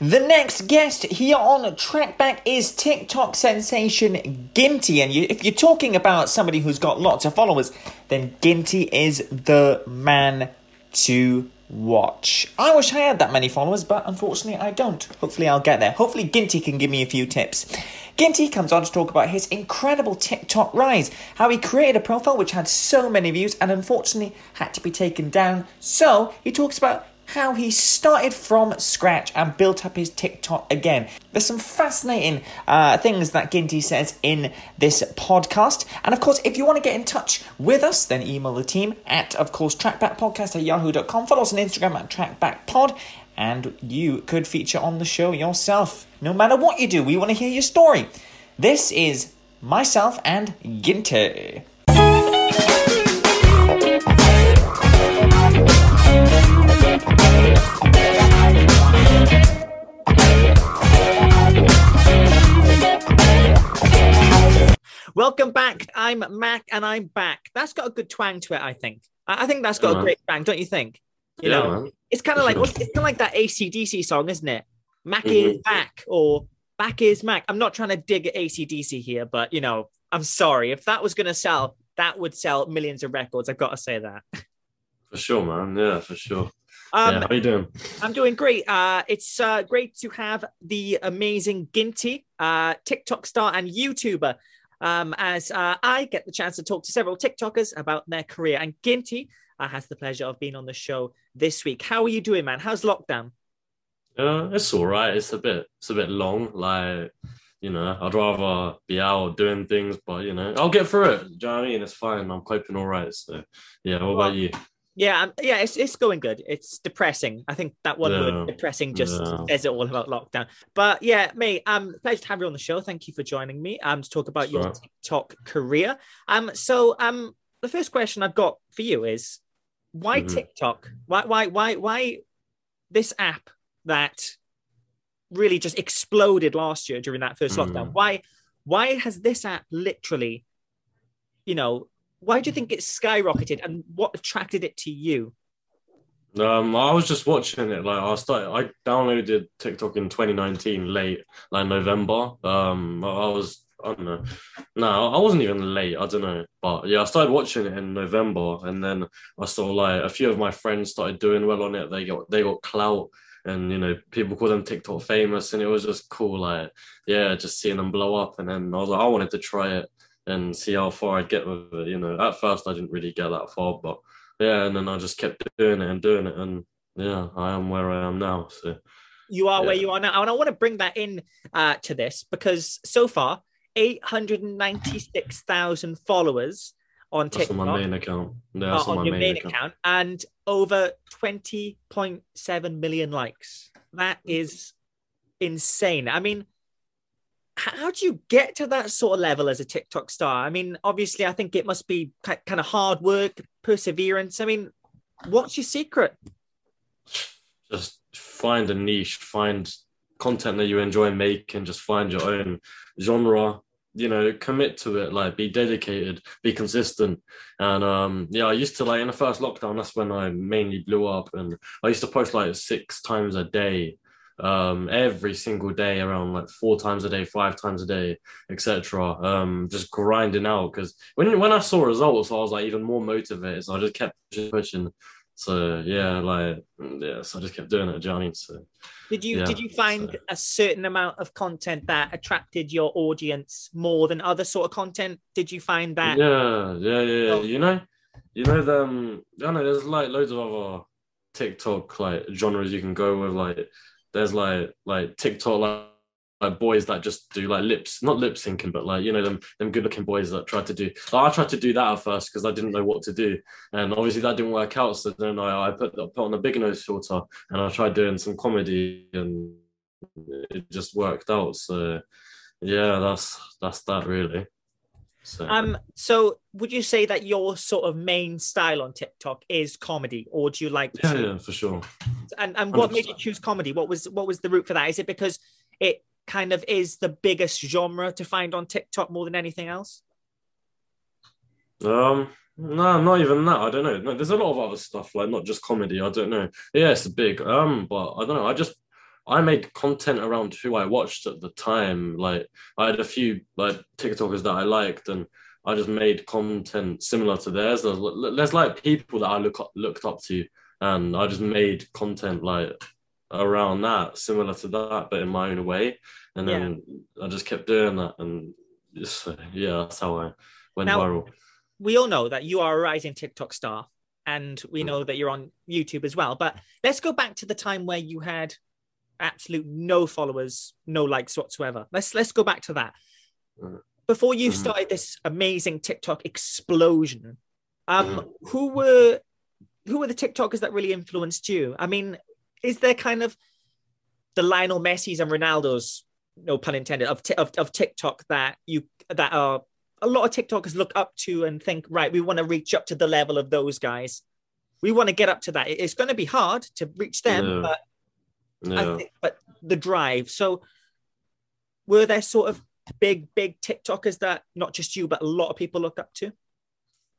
The next guest here on Trackback is TikTok sensation Ginty. And you, if you're talking about somebody who's got lots of followers, then Ginty is the man to watch. I wish I had that many followers, but unfortunately I don't. Hopefully I'll get there. Hopefully Ginty can give me a few tips. Ginty comes on to talk about his incredible TikTok rise, how he created a profile which had so many views and unfortunately had to be taken down. So he talks about how he started from scratch and built up his TikTok again. There's some fascinating uh, things that Ginty says in this podcast. And of course, if you want to get in touch with us, then email the team at, of course, trackbackpodcast at yahoo.com. Follow us on Instagram at trackbackpod. And you could feature on the show yourself. No matter what you do, we want to hear your story. This is myself and Ginty. Welcome back. I'm Mac and I'm back. That's got a good twang to it, I think. I think that's got Yeah, a great twang, don't you think? You Yeah, know, man. it's kind of like it's kind of like that ACDC song, isn't it? Mac is Mhm. back or back is Mac. I'm not trying to dig at ACDC here, but you know, I'm sorry. If that was going to sell, that would sell millions of records. I've got to say that. For sure, man. Yeah, for sure. Um, yeah, how you doing? I'm doing great. Uh, it's uh, great to have the amazing Ginty, uh, TikTok star and YouTuber, um, as uh, I get the chance to talk to several TikTokers about their career. And Ginty uh, has the pleasure of being on the show this week. How are you doing, man? How's lockdown? Uh, it's all right. It's a bit, it's a bit long. Like, you know, I'd rather be out doing things, but you know, I'll get through it. Do you know what I mean? It's fine. I'm coping all right. So, yeah. What about you? Yeah, um, yeah, it's, it's going good. It's depressing. I think that one Yeah. word, depressing, just Yeah. says it all about lockdown. But yeah, mate, um, pleasure to have you on the show. Thank you for joining me. Um, to talk about That's your right. TikTok career. Um, so um, the first question I've got for you is, why Mhm. TikTok? Why, why, why, why this app that really just exploded last year during that first lockdown? Mm. Why, why has this app literally, you know? Why do you think it skyrocketed and what attracted it to you? Um, I was just watching it. Like, I started. I downloaded TikTok in 2019, late, like November. Um, I was. I don't know. No, I wasn't even late. I don't know. But yeah, I started watching it in November, and then I saw like a few of my friends started doing well on it. They got they got clout, and you know people call them TikTok famous, and it was just cool. Like, yeah, just seeing them blow up, and then I was like, I wanted to try it and see how far I'd get with it. You know, at first I didn't really get that far, but yeah, and then I just kept doing it and doing it, and yeah, I am where I am now. So you are where you are now. And I want to bring that in uh, to this because so far, 896,000 followers on that's TikTok on my main account. Yeah, that's on on, your main, main account. account and over 20.7 million likes. That is insane. I mean, how do you get to that sort of level as a TikTok star? I mean, obviously, I think it must be kind of hard work, perseverance. I mean, what's your secret? Just find a niche, find content that you enjoy making, just find your own genre. You know, commit to it, like be dedicated, be consistent. And um, yeah, I used to like in the first lockdown, that's when I mainly blew up. And I used to post like six times a day, um, every single day, around like four times a day, five times a day, etc. Um, just grinding out because when when I saw results, I was like even more motivated. So I just kept pushing. So yeah, like yeah, so I just kept doing it, Johnny. So Did you Yeah, did you find so- a certain amount of content that attracted your audience more than other sort of content? Did you find that? yeah, yeah, yeah. Oh. You know, you know them. I know there's like loads of other TikTok like genres you can go with. Like there's like like TikTok like. Like boys that just do like lips, not lip syncing, but like you know them them good looking boys that try to do. Like, I tried to do that at first because I didn't know what to do, and obviously that didn't work out. So then I, I put put on a big nose filter and I tried doing some comedy, and it just worked out. So yeah, that's that's that really. So Um, so would you say that your sort of main style on TikTok is comedy, or do you like yeah, to- yeah, for sure. and and what made you choose comedy? What was what was the route for that? Is it because it kind of is the biggest genre to find on TikTok more than anything else? Um, no, not even that. I don't know. No, there's a lot of other stuff, like not just comedy. I don't know. Yeah, it's big. Um, but I don't know. I just I made content around who I watched at the time. Like I had a few like TikTokers that I liked, and I just made content similar to theirs. There's, there's like people that I look up, looked up to, and I just made content like around that, similar to that, but in my own way. And then yeah. I just kept doing that, and just, yeah, that's how I went now, viral. We all know that you are a rising TikTok star, and we mm. know that you're on YouTube as well. But let's go back to the time where you had absolute no followers, no likes whatsoever. Let's let's go back to that. Mm. Before you mm-hmm. started this amazing TikTok explosion, um, mm. who were who were the TikTokers that really influenced you? I mean, is there kind of the Lionel Messi's and Ronaldo's, no pun intended, of, of, of TikTok that you that are a lot of TikTokers look up to and think, right, we want to reach up to the level of those guys. We want to get up to that. It's going to be hard to reach them, yeah. but yeah. Think, but the drive. So, were there sort of big, big TikTokers that not just you, but a lot of people look up to?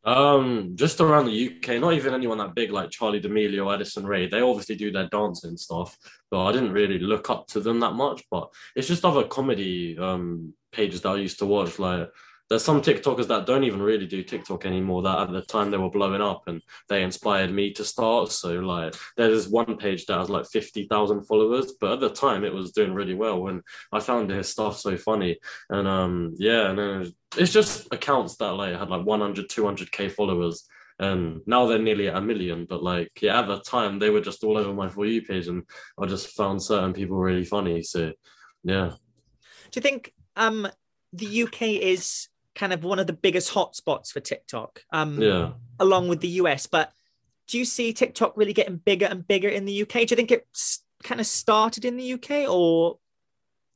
Um, just around the UK, not even anyone that big like Charli D'Amelio, Addison Rae. They obviously do their dancing stuff, but I didn't really look up to them that much. But it's just other comedy um pages that I used to watch, like there's some TikTokers that don't even really do TikTok anymore that at the time they were blowing up and they inspired me to start. So like there's one page that has like 50,000 followers, but at the time it was doing really well and I found his stuff so funny. And um yeah, and it's just accounts that like had like 100, 200k followers and now they're nearly at a million. But like, yeah, at the time they were just all over my for you page, and I just found certain people really funny. So, yeah. Do you think um the UK is kind of one of the biggest hotspots for TikTok. Um, yeah. Along with the US, but do you see TikTok really getting bigger and bigger in the UK? Do you think it kind of started in the UK or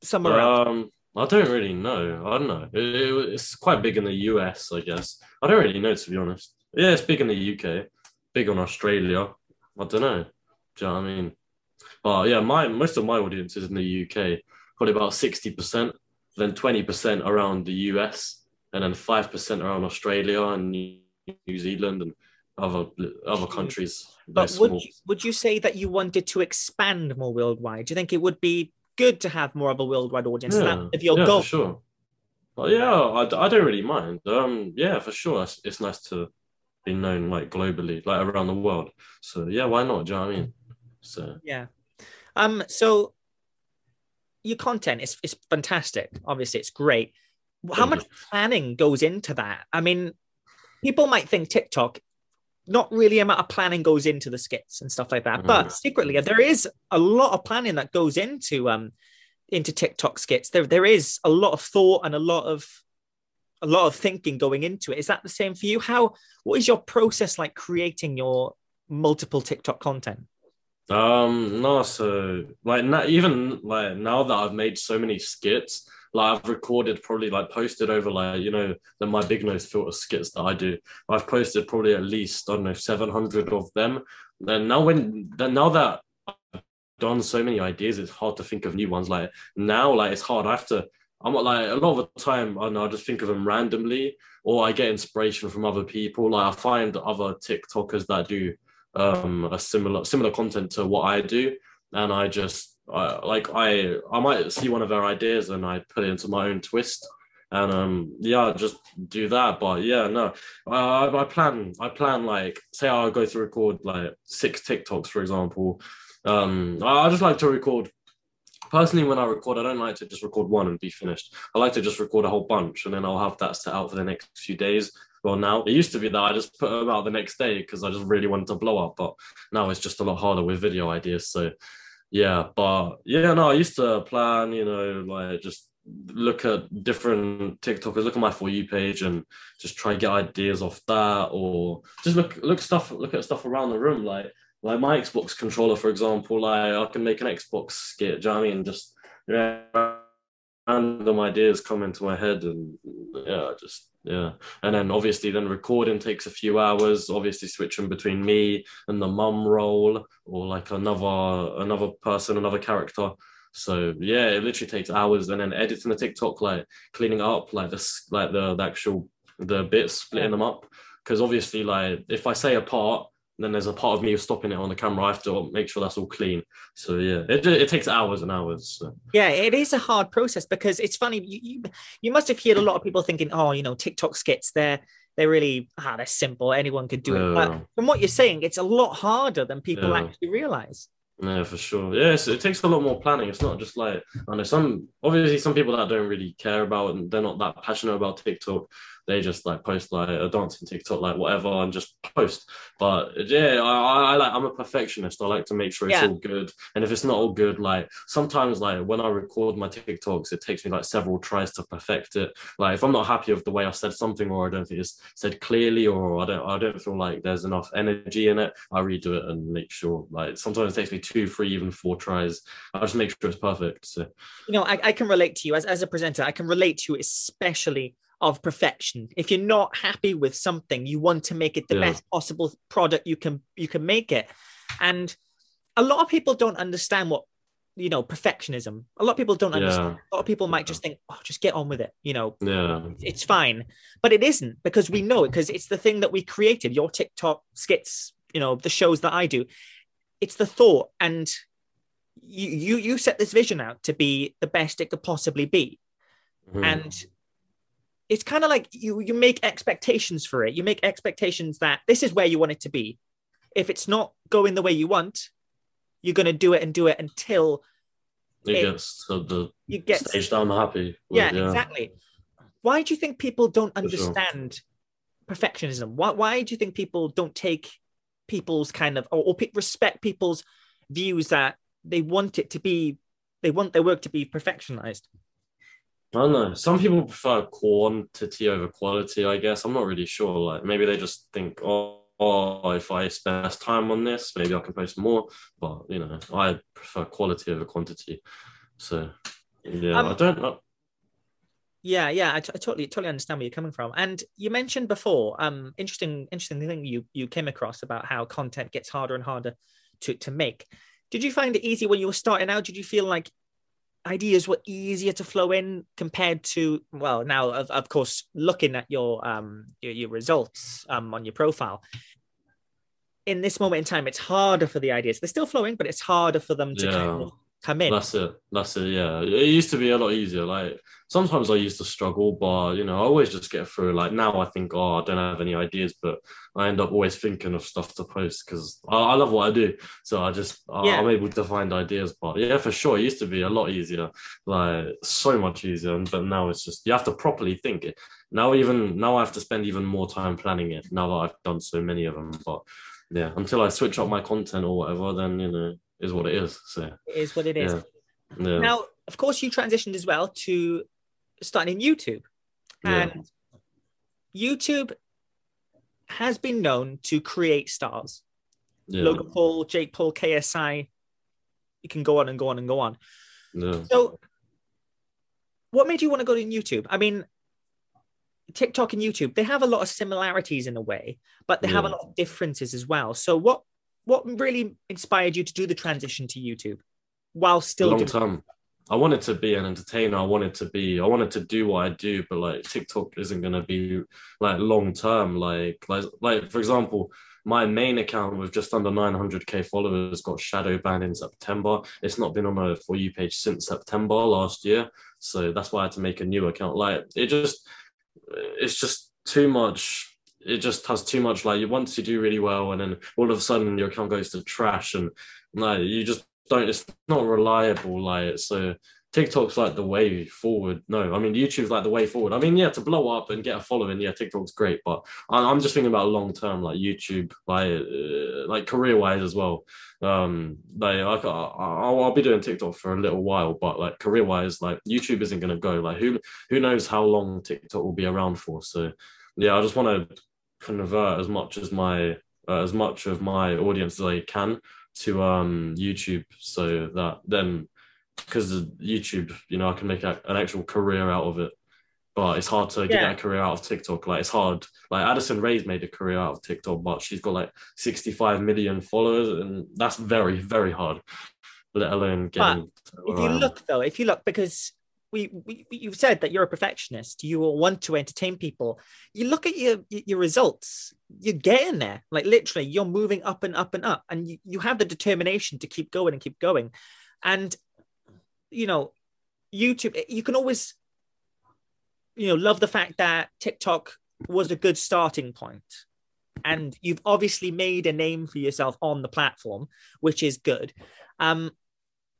somewhere um, else? I don't really know. I don't know. It, it, it's quite big in the US, I guess. I don't really know to be honest. Yeah, it's big in the UK, big on Australia. I don't know. Do you know what I mean? But yeah, my most of my audience is in the UK, probably about sixty percent, then twenty percent around the US, and then five percent around Australia and New Zealand and other other countries. But would you, would you say that you wanted to expand more worldwide? Do you think it would be good to have more of a worldwide audience? Yeah, if your yeah, goal? for sure. Well, yeah, I, I don't really mind. Um, yeah, for sure, it's, it's nice to be known like globally, like around the world. So yeah, why not? Do you know what I mean? So yeah. Um. So your content is is fantastic. Obviously, it's great how much planning goes into that? I mean, people might think TikTok, not really amount of planning goes into the skits and stuff like that, mm-hmm. but secretly there is a lot of planning that goes into um into TikTok skits. There there is a lot of thought and a lot of a lot of thinking going into it. Is that the same for you? How what is your process like creating your multiple TikTok content? Um, no, so like not even like now that I've made so many skits, like I've recorded probably like posted over like you know the my big nose filter skits that I do. I've posted probably at least I don't know seven hundred of them. And now when now that I've done so many ideas, it's hard to think of new ones. Like now, like it's hard. I have to. I'm like a lot of the time. I know I just think of them randomly, or I get inspiration from other people. Like I find other TikTokers that do um a similar similar content to what I do, and I just I, like I I might see one of their ideas and I put it into my own twist and um yeah just do that. But yeah no I, I plan I plan like say I'll go to record like six TikToks for example. Um I, I just like to record. Personally when I record I don't like to just record one and be finished. I like to just record a whole bunch and then I'll have that set out for the next few days. Well now it used to be that I just put them out the next day because I just really wanted to blow up but now it's just a lot harder with video ideas so yeah, but yeah, no, I used to plan, you know, like just look at different TikTokers, look at my for you page, and just try and get ideas off that, or just look look stuff, look at stuff around the room, like like my Xbox controller, for example. Like I can make an Xbox skit. Do you know what I mean? Just yeah, random ideas come into my head, and yeah, just yeah. And then obviously then recording takes a few hours obviously switching between me and the mum role or like another another person another character. So yeah it literally takes hours. And then editing the tiktok like cleaning up like this like the, the actual the bits splitting them up. Because obviously like if i say a part then there's a part of me stopping it on the camera. I have to make sure that's all clean. So yeah, it, it takes hours and hours. So. Yeah, it is a hard process because it's funny. You, you you must have heard a lot of people thinking, oh, you know, TikTok skits, they're they're really ah, they're simple. Anyone could do it. But from what you're saying, it's a lot harder than people yeah. actually realize. Yeah, for sure. Yes, it takes a lot more planning. It's not just like I know some obviously some people that don't really care about and they're not that passionate about TikTok they just like post like a dancing TikTok, like whatever, and just post. But yeah, I, I like I'm a perfectionist. I like to make sure it's yeah. all good. And if it's not all good, like sometimes like when I record my TikToks, it takes me like several tries to perfect it. Like if I'm not happy with the way I said something, or I don't think it's said clearly, or I don't I don't feel like there's enough energy in it, I redo it and make sure. Like sometimes it takes me two, three, even four tries. I just make sure it's perfect. So you know, I, I can relate to you as as a presenter. I can relate to you especially of perfection. If you're not happy with something, you want to make it the yeah. best possible product you can you can make it. And a lot of people don't understand what you know perfectionism. A lot of people don't understand. A lot of people might just think, "Oh, just get on with it." You know, yeah, it's fine. But it isn't because we know it because it's the thing that we created. Your TikTok skits, you know, the shows that I do. It's the thought and you you you set this vision out to be the best it could possibly be. Mm-hmm. And it's kind of like you you make expectations for it. You make expectations that this is where you want it to be. If it's not going the way you want, you're going to do it and do it until you it, get to the you get stage that I'm happy. With, yeah, yeah, exactly. Why do you think people don't understand sure. perfectionism? Why why do you think people don't take people's kind of or, or respect people's views that they want it to be they want their work to be perfectionized? I don't know. Some people prefer quantity over quality, I guess. I'm not really sure. Like maybe they just think, oh, oh, if I spend less time on this, maybe I can post more. But you know, I prefer quality over quantity. So yeah, um, I don't know. Yeah, yeah, I, t- I totally totally understand where you're coming from. And you mentioned before, um, interesting interesting thing you you came across about how content gets harder and harder to to make. Did you find it easy when you were starting out? Did you feel like ideas were easier to flow in compared to well now of, of course looking at your um your, your results um on your profile in this moment in time it's harder for the ideas they're still flowing but it's harder for them to yeah. kind of come in. That's it. That's it. Yeah, it used to be a lot easier. Like sometimes I used to struggle, but you know, I always just get through. Like now, I think, oh, I don't have any ideas, but I end up always thinking of stuff to post because I, I, love what I do. So I just yeah. I'm able to find ideas. But yeah, for sure, it used to be a lot easier, like so much easier. But now it's just you have to properly think it. Now even now I have to spend even more time planning it. Now that I've done so many of them, but yeah, until I switch up my content or whatever, then you know is what it is. So it is what it is. Yeah. Yeah. Now, of course, you transitioned as well to starting in YouTube, and YouTube has been known to create stars. Logan Paul, Jake Paul, KSI. You can go on and go on and go on. So, what made you want to go to YouTube? I mean, TikTok and YouTube, they have a lot of similarities in a way, but they yeah. have a lot of differences as well. So what what really inspired you to do the transition to YouTube while still long term? I wanted to be an entertainer. I wanted to be. I wanted to do what I do, but like TikTok isn't gonna be like long term. Like like like for example, my main account with just under 900k followers got shadow banned in September. It's not been on a for you page since September last year, so that's why I had to make a new account. Like it just, it's just too much it just has too much like you want to do really well and then all of a sudden your account goes to trash and like you just don't it's not reliable like so TikTok's like the way forward. No, I mean YouTube's like the way forward. I mean, yeah, to blow up and get a following, yeah, TikTok's great, but I'm just thinking about long term, like YouTube, like uh, like career wise as well. Um, like I, I'll, I'll be doing TikTok for a little while, but like career wise, like YouTube isn't gonna go. Like who who knows how long TikTok will be around for? So yeah, I just want to convert as much as my uh, as much of my audience as I can to um YouTube so that then because YouTube you know I can make a, an actual career out of it. But it's hard to get a career out of TikTok. Like it's hard. Like Addison Rae's made a career out of TikTok but she's got like 65 million followers and that's very very hard let alone getting but if you look though if you look because we, we you've said that you're a perfectionist. You want to entertain people. You look at your your results. You're getting there. Like literally, you're moving up and up and up, and you, you have the determination to keep going and keep going. And you know, YouTube. You can always, you know, love the fact that TikTok was a good starting point, and you've obviously made a name for yourself on the platform, which is good. Um,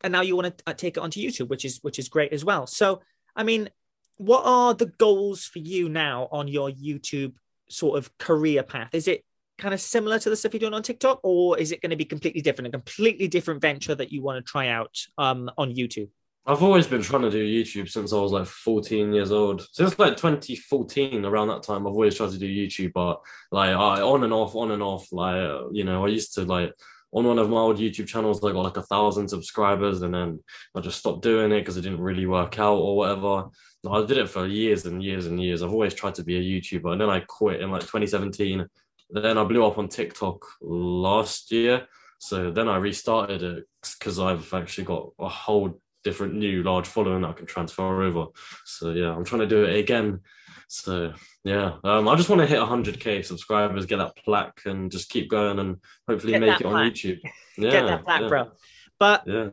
and now you want to uh, take it onto YouTube, which is which is great as well. So, I mean, what are the goals for you now on your YouTube sort of career path? Is it kind of similar to the stuff you're doing on TikTok, or is it going to be completely different, a completely different venture that you want to try out um, on YouTube? I've always been trying to do YouTube since I was like 14 years old. Since like 2014, around that time, I've always tried to do YouTube, but like I, on and off, on and off. Like you know, I used to like on one of my old YouTube channels, I got like a thousand subscribers, and then I just stopped doing it because it didn't really work out or whatever. I did it for years and years and years. I've always tried to be a YouTuber, and then I quit in like 2017. Then I blew up on TikTok last year, so then I restarted it because I've actually got a whole different new large following that I can transfer over. So yeah, I'm trying to do it again. So yeah, um, I just want to hit 100k subscribers, get that plaque, and just keep going, and hopefully get make it plaque. on YouTube. Yeah, get that plaque, yeah. bro. But yeah.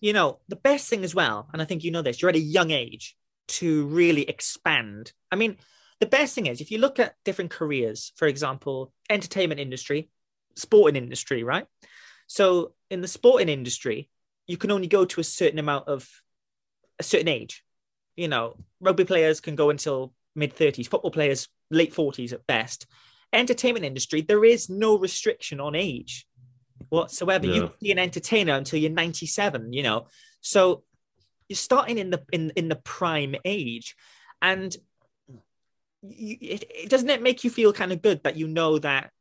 you know, the best thing as well, and I think you know this, you're at a young age to really expand. I mean, the best thing is if you look at different careers, for example, entertainment industry, sporting industry, right? So in the sporting industry, you can only go to a certain amount of a certain age. You know, rugby players can go until mid 30s, football players late 40s at best. Entertainment industry, there is no restriction on age whatsoever. Yeah. You can be an entertainer until you're 97, you know. So you're starting in the in, in the prime age. And you, it, it doesn't it make you feel kind of good that you know that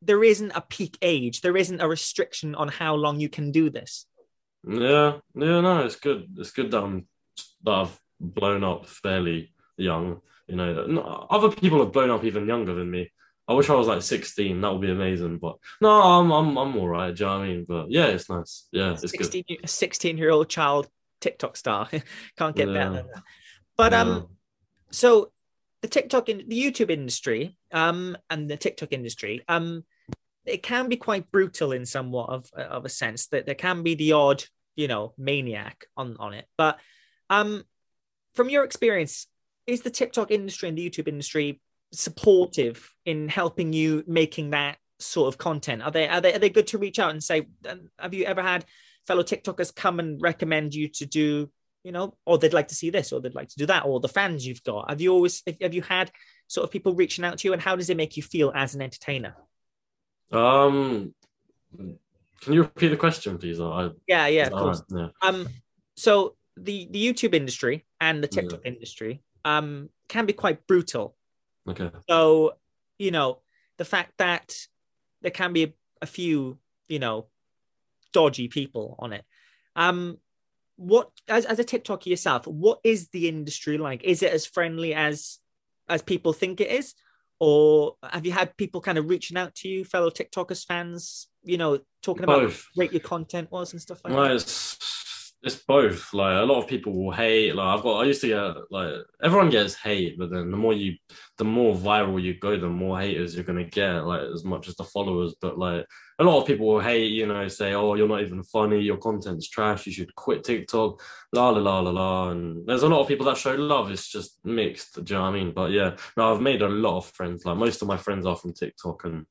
there isn't a peak age, there isn't a restriction on how long you can do this. Yeah, yeah, no, it's good. It's good that I'm that I've blown up fairly young. You know, other people have blown up even younger than me. I wish I was like 16. That would be amazing. But no, I'm I'm I'm all right. Do you know what I mean? But yeah, it's nice. Yeah, it's 16, good. A 16 year old child TikTok star can't get yeah. better than that. But um, yeah. um, so the TikTok in the YouTube industry um and the TikTok industry um it can be quite brutal in somewhat of of a sense that there can be the odd you know maniac on on it. But um, from your experience, is the TikTok industry and the YouTube industry supportive in helping you making that sort of content? Are they are they are they good to reach out and say, have you ever had fellow TikTokers come and recommend you to do, you know, or they'd like to see this, or they'd like to do that, or the fans you've got? Have you always have you had sort of people reaching out to you, and how does it make you feel as an entertainer? Um, can you repeat the question, please? I, yeah, yeah, of course. Right? Yeah. Um, so the the YouTube industry and the TikTok yeah. industry um can be quite brutal. Okay. So you know the fact that there can be a, a few you know dodgy people on it. Um, what as as a TikToker yourself, what is the industry like? Is it as friendly as as people think it is? Or have you had people kind of reaching out to you, fellow TikTokers fans, you know, talking about both. great your content was and stuff like well, that? It's, it's both. Like a lot of people will hate. Like I've got, I used to get like everyone gets hate, but then the more you, the more viral you go, the more haters you're gonna get. Like as much as the followers, but like a lot of people will hate, you know, say, oh, you're not even funny, your content's trash, you should quit TikTok, la la la la la. And there's a lot of people that show love. It's just mixed. Do you know what I mean? But yeah, no, I've made a lot of friends. Like most of my friends are from TikTok and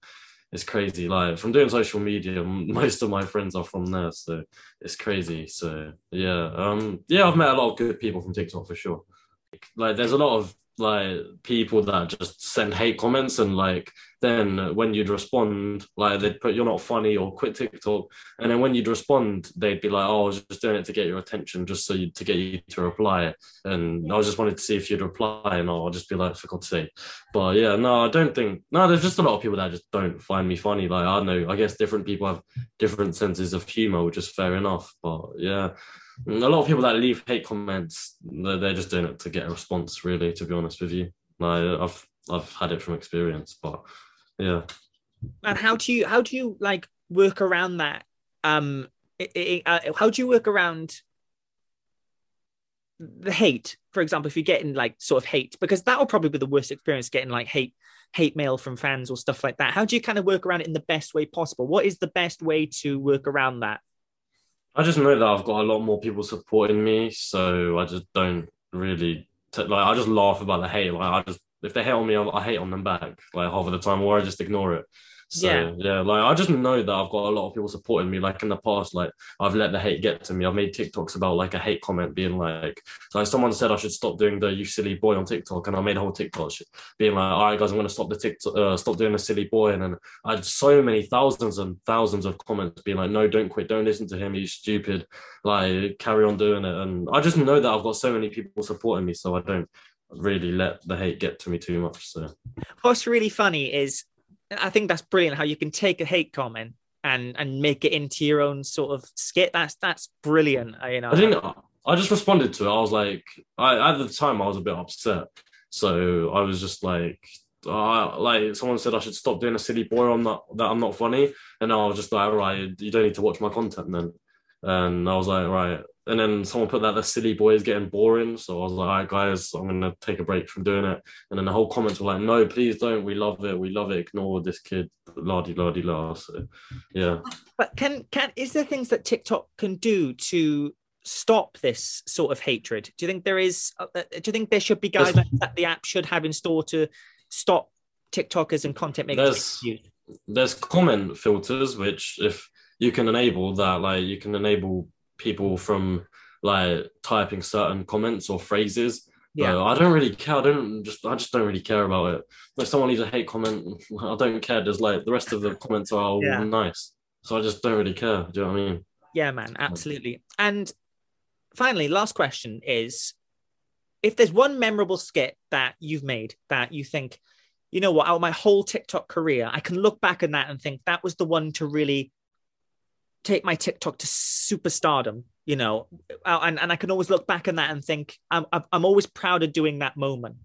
it's crazy. Like from doing social media, most of my friends are from there. So it's crazy. So yeah. Um yeah, I've met a lot of good people from TikTok for sure. Like there's a lot of like people that just send hate comments and like then when you'd respond like they'd put you're not funny or quit tiktok. And then when you'd respond they'd be like oh i was just doing it to get your attention just so you to get you to reply. And i was just wanted to see if you'd reply and i'll just be like for god's sake. But yeah no i don't think no there's just a lot of people that just don't find me funny. Like i know i guess different people have different senses of humor which is fair enough. But yeah a lot of people that leave hate comments, they're, just doing it to get a response. Really, to be honest with you, like, I've I've had it from experience, but yeah. And how do you how do you like work around that? Um, it, it, uh, how do you work around the hate, for example, if you're getting like sort of hate, because that will probably be the worst experience getting like hate hate mail from fans or stuff like that. How do you kind of work around it in the best way possible? What is the best way to work around that? I just know that I've got a lot more people supporting me, so I just don't really t- like. I just laugh about the hate. Like I just if they hate on me, I, I hate on them back. Like half of the time, or I just ignore it. So Yeah. yeah. like I just know that I've got a lot of people supporting me. Like in the past, like I've let the hate get to me. I've made TikToks about like a hate comment being like, like someone said I should stop doing the you silly boy on TikTok, and I made a whole TikTok shit, being like, all right guys, I'm gonna stop the TikTok, uh, stop doing the silly boy, and then I had so many thousands and thousands of comments being like, no, don't quit, don't listen to him, he's stupid, like carry on doing it, and I just know that I've got so many people supporting me, so I don't really let the hate get to me too much. So What's really funny is I think that's brilliant how you can take a hate comment and and make it into your own sort of skit. That's that's brilliant. uh, You know, I didn't. I just responded to it. I was like, I at the time I was a bit upset, so I was just like, uh, like someone said I should stop doing a silly boy. I'm not that I'm not funny, and I was just like, all right, you don't need to watch my content then. And I was like, right. And then someone put that the silly boy is getting boring, so I was like, all right, guys, I'm gonna take a break from doing it. And then the whole comments were like, no, please don't. We love it. We love it. Ignore this kid. La di la di la. So, yeah. But can can is there things that TikTok can do to stop this sort of hatred? Do you think there is? uh, uh, Do you think there should be guidelines that the app should have in store to stop TikTokers and content makers? There's- there's comment filters which if you can enable that like you can enable people from like typing certain comments or phrases. Yeah. yeah i don't really care. I don't just i just don't really care about it. If someone leaves a hate comment i don't care. There's like the rest of the comments are all Yeah. nice. So i just don't really care. Do you know what i mean? Yeah, man, absolutely. And finally, last question is if there's one memorable skit that you've made that you think, you know what, out of my whole TikTok career, I can look back on that and think that was the one to really take my TikTok to superstardom, you know, uh, and, and I can always look back on that and think I'm, I'm always proud of doing that moment.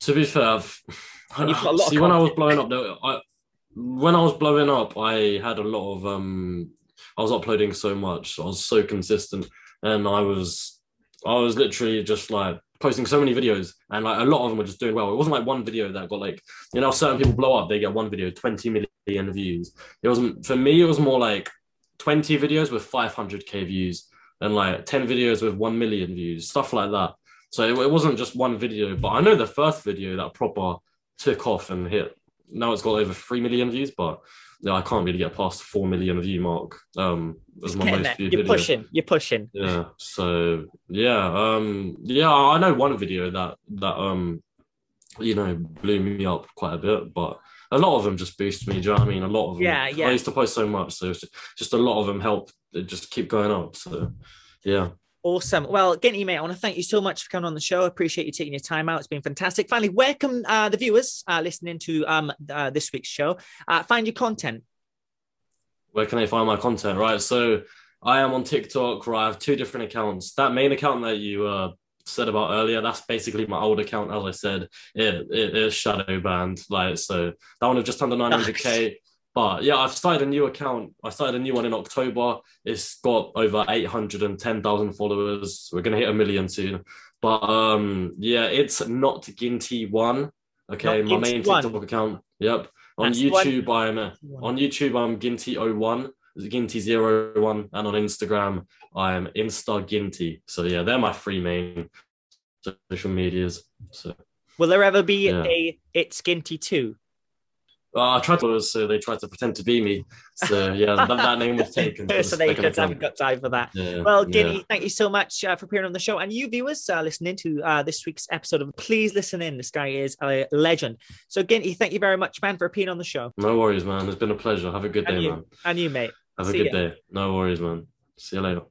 To be fair, I've, you've got a lot of see when I was blowing up, I when I was blowing up, I had a lot of um, I was uploading so much, I was so consistent, and I was I was literally just like posting so many videos, and like a lot of them were just doing well. It wasn't like one video that got like you know certain people blow up, they get one video, twenty million views. It wasn't for me. It was more like twenty videos with five hundred k views, and like ten videos with one million views, stuff like that. So it, it wasn't just one video, but I know the first video that proper took off and hit. Now it's got over three million views, but yeah, I can't really get past four million view mark. Um, as my most viewed You're video. pushing, you're pushing. Yeah. So yeah, um, yeah, I know one video that that um, you know, blew me up quite a bit, but a lot of them just boost me. Do you know what I mean? A lot of them. Yeah, yeah. I used to post so much, so just, just a lot of them help. It just keep going up. So yeah. Awesome. Well, Ginty, mate, I want to thank you so much for coming on the show. I appreciate you taking your time out. It's been fantastic. Finally, where can uh, the viewers uh, listening to um, uh, this week's show uh, find your content? where can they find my content? Right. So I am on TikTok where I have two different accounts. That main account that you uh, said about earlier, that's basically my old account. As I said, it, it is shadow banned. Like, so that one is just under 900K. But yeah, I've started a new account. I started a new one in October. It's got over 810,000 followers. We're going to hit a million soon. But um, yeah, it's not Ginty one. Okay, Not my Ginty main one. TikTok account. Yep. On That's the one. YouTube, I'm on YouTube, I'm Ginty01, Ginty01, and on Instagram, I'm Insta Ginty. So yeah, they're my three main social medias. So Will there ever be Yeah. a It's Ginty 2? Uh, I tried to, so they tried to pretend to be me. So yeah, that, that name was taken. so they just haven't got time for that. Yeah, Well, yeah. Thank you so much uh, for appearing on the show. And you viewers uh, listening to uh, this week's episode of Please Listen In. This guy is a legend. So, Ginty, thank you very much, man, for appearing on the show. No worries, man. It's been a pleasure. Have a good And day, you, man. and you, mate. Have a good ya. day. No worries, man. See you later.